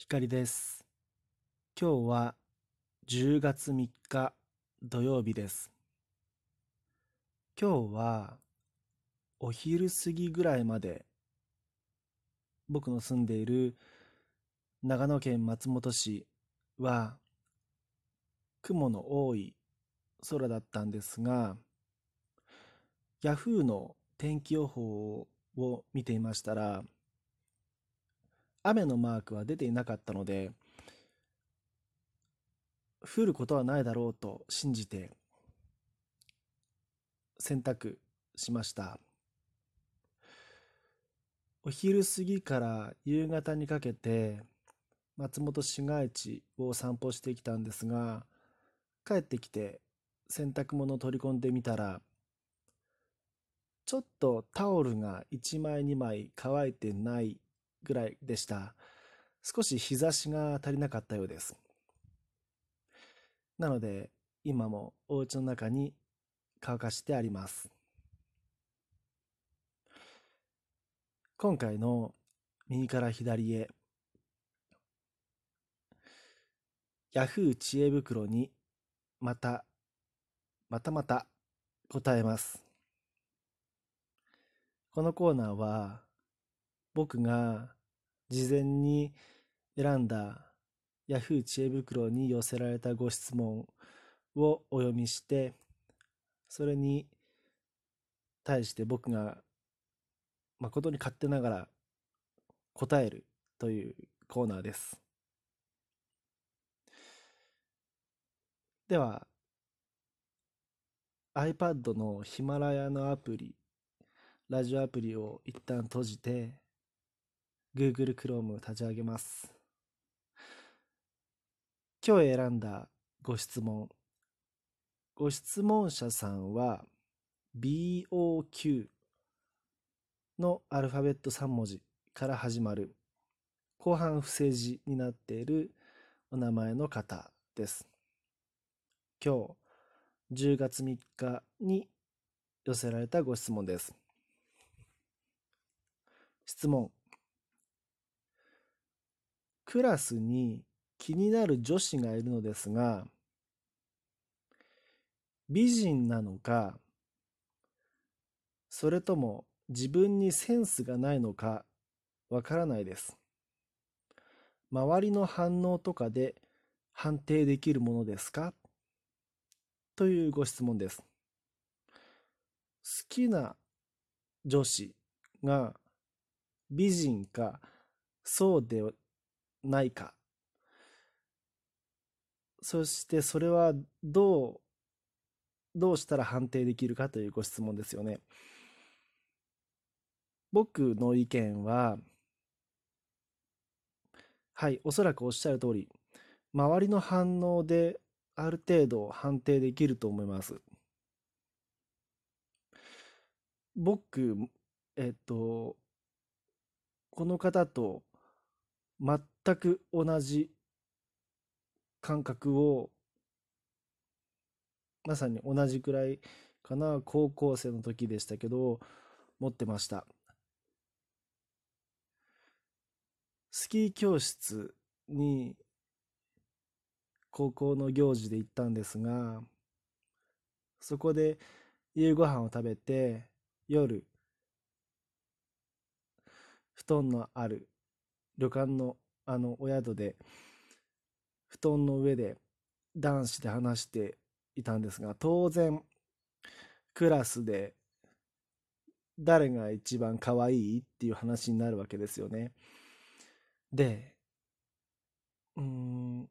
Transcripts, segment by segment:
光です。今日は10月3日土曜日です。今日はお昼過ぎぐらいまで僕の住んでいる長野県松本市は雲の多い空だったんですが、ヤフーの天気予報を見ていましたら、雨のマークは出ていなかったので、降ることはないだろうと信じて選択しました。お昼過ぎから夕方にかけて松本市街地を散歩してきたんですが、帰ってきて洗濯物を取り込んでみたら、ちょっとタオルが1枚2枚乾いてないぐらいでした。少し日差しが足りなかったようです。なので、今もお家の中に乾かしてあります。今回の右から左へ、ヤフー知恵袋にまた、またまた答えます。このコーナーは、僕が事前に選んだ Yahoo 知恵袋に寄せられたご質問をお読みして、それに対して僕が誠に勝手ながら答えるというコーナーです。では、iPad のヒマラヤのアプリ、ラジオアプリを一旦閉じて、Google Chrome を立ち上げます。今日選んだご質問。ご質問者さんは BOQ のアルファベット3文字から始まる後半不正字になっているお名前の方です。今日10月3日に寄せられたご質問です。質問。クラスに気になる女子がいるのですが、美人なのか、それとも自分にセンスがないのかわからないです。周りの反応とかで判定できるものですか？というご質問です。好きな女子が美人かそうでないか。そしてそれはどうどうしたら判定できるかというご質問ですよね。僕の意見ははいおそらくおっしゃる通り周りの反応である程度判定できると思います。僕えっとこの方と全く同じ感覚をまさに同じくらいかな高校生の時でしたけど持ってました。スキー教室に高校の行事で行ったんですがそこで夕ご飯を食べて夜布団のある旅館のあのお宿で布団の上で男子で話していたんですが当然クラスで誰が一番可愛いっていう話になるわけですよね。でうん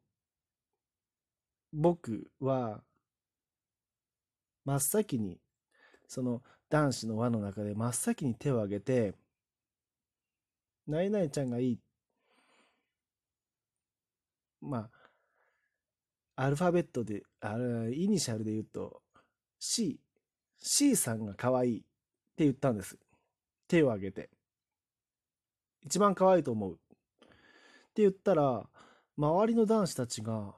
僕は真っ先にその男子の輪の中で真っ先に手を挙げて「何々ちゃんがいい」まあアルファベットであイニシャルで言うと C C さんが可愛いって言ったんです。手を挙げて。一番可愛いと思う。って言ったら周りの男子たちが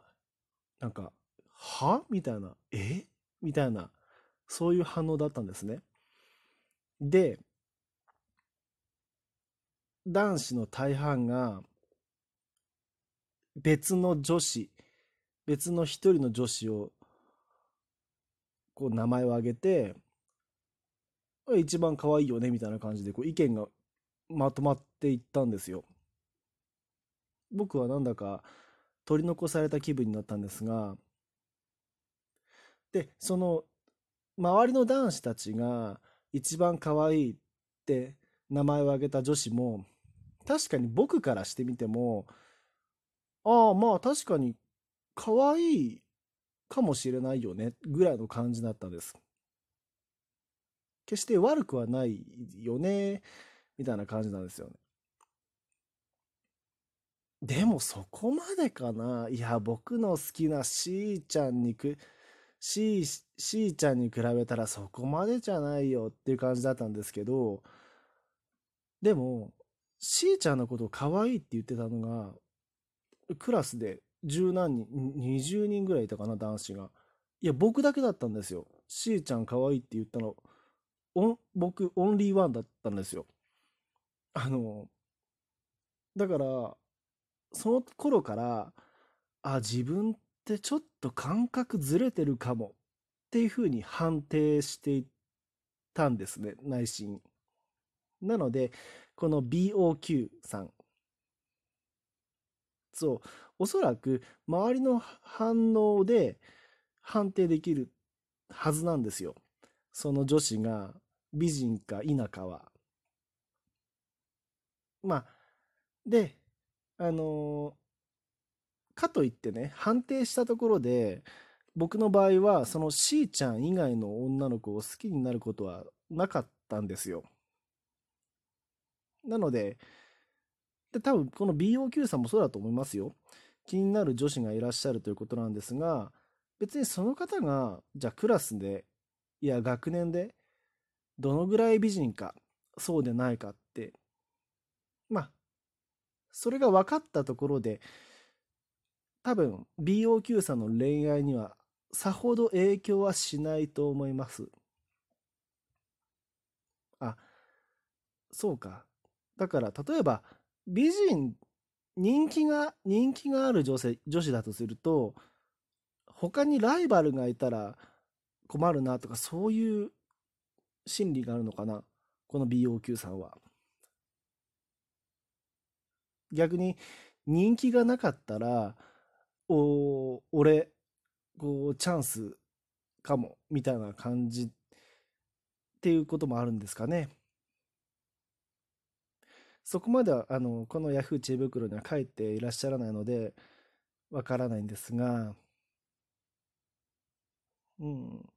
なんか「は?」みたいな「え？みたいなそういう反応だったんですね。で男子の大半が別の女子、別の一人の女子を、こう名前を挙げて、一番可愛いよね、みたいな感じで、こう意見がまとまっていったんですよ。僕はなんだか取り残された気分になったんですが、で、その、周りの男子たちが一番可愛いって名前を挙げた女子も、確かに僕からしてみても、ああ、まあ確かに可愛いかもしれないよね、ぐらいの感じだったんです。決して悪くはないよね、みたいな感じなんですよね。でもそこまでかないや、僕の好きなしーちゃんにく、しー、しーちゃんに比べたらそこまでじゃないよっていう感じだったんですけど、でも、しーちゃんのことを可愛いって言ってたのが、クラスで十何人、20人ぐらいいたかな、男子が。いや、僕だけだったんですよ。しーちゃん可愛いって言ったの、僕、オンリーワンだったんですよ。あの、だから、その頃から、あ、自分ってちょっと感覚ずれてるかもっていうふうに判定していたんですね、内心。なので、この BOQ さん。そう、おそらく周りの反応で判定できるはずなんですよ。その女子が美人か否かは。まあ、で、あのー、かといってね、判定したところで、僕の場合は、その C ちゃん以外の女の子を好きになることはなかったんですよ。なので、で多分この BOQ さんもそうだと思いますよ。気になる女子がいらっしゃるということなんですが、別にその方が、じゃあクラスで、いや学年で、どのぐらい美人か、そうでないかって、まあ、それが分かったところで、多分 BOQ さんの恋愛にはさほど影響はしないと思います。あ、そうか。だから例えば美人、人気が、人気がある女性、女子だとすると、他にライバルがいたら困るなとか、そういう心理があるのかな。この BOQ さんは。逆に人気がなかったら、お、俺、こう、チャンスかも、みたいな感じっていうこともあるんですかね。そこまでは、あの、この Yahoo 知恵袋には書いていらっしゃらないので、わからないんですが、うん。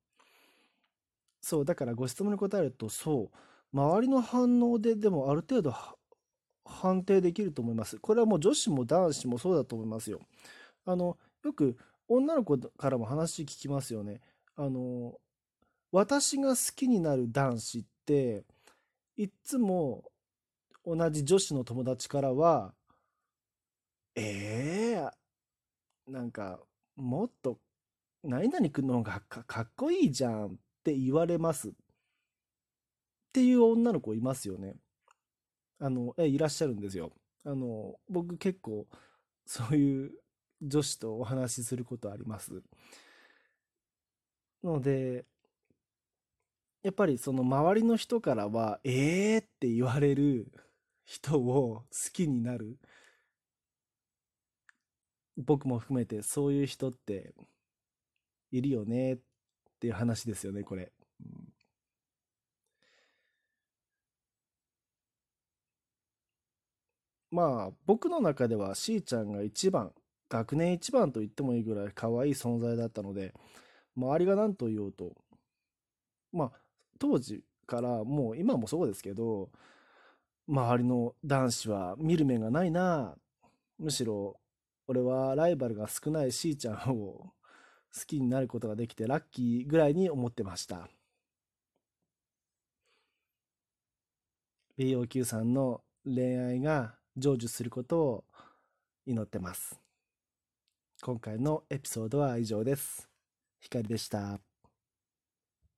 そう、だからご質問に答えると、そう、周りの反応ででもある程度判定できると思います。これはもう女子も男子もそうだと思いますよ。あの、よく女の子からも話聞きますよね。あの、私が好きになる男子って、いつも同じ女子の友達からは、ええー、なんか、もっと、何々くんの方がかっこいいじゃんって言われます。っていう女の子いますよね。あの、え、いらっしゃるんですよ。あの、僕結構、そういう女子とお話しすることあります。ので、やっぱりその周りの人からは、ええー、って言われる人を好きになる。僕も含めてそういう人っているよねっていう話ですよね、これ。まあ僕の中ではしーちゃんが一番学年一番と言ってもいいぐらい可愛い存在だったので周りが何と言おうとまあ当時からもう今もそうですけど周りの男子は見る目がないなむしろ俺はライバルが少ないしーちゃんを 好きになることができてラッキーぐらいに思ってました BOQ さんの恋愛が成就することを祈ってます。今回のエピソードは以上です。光でした。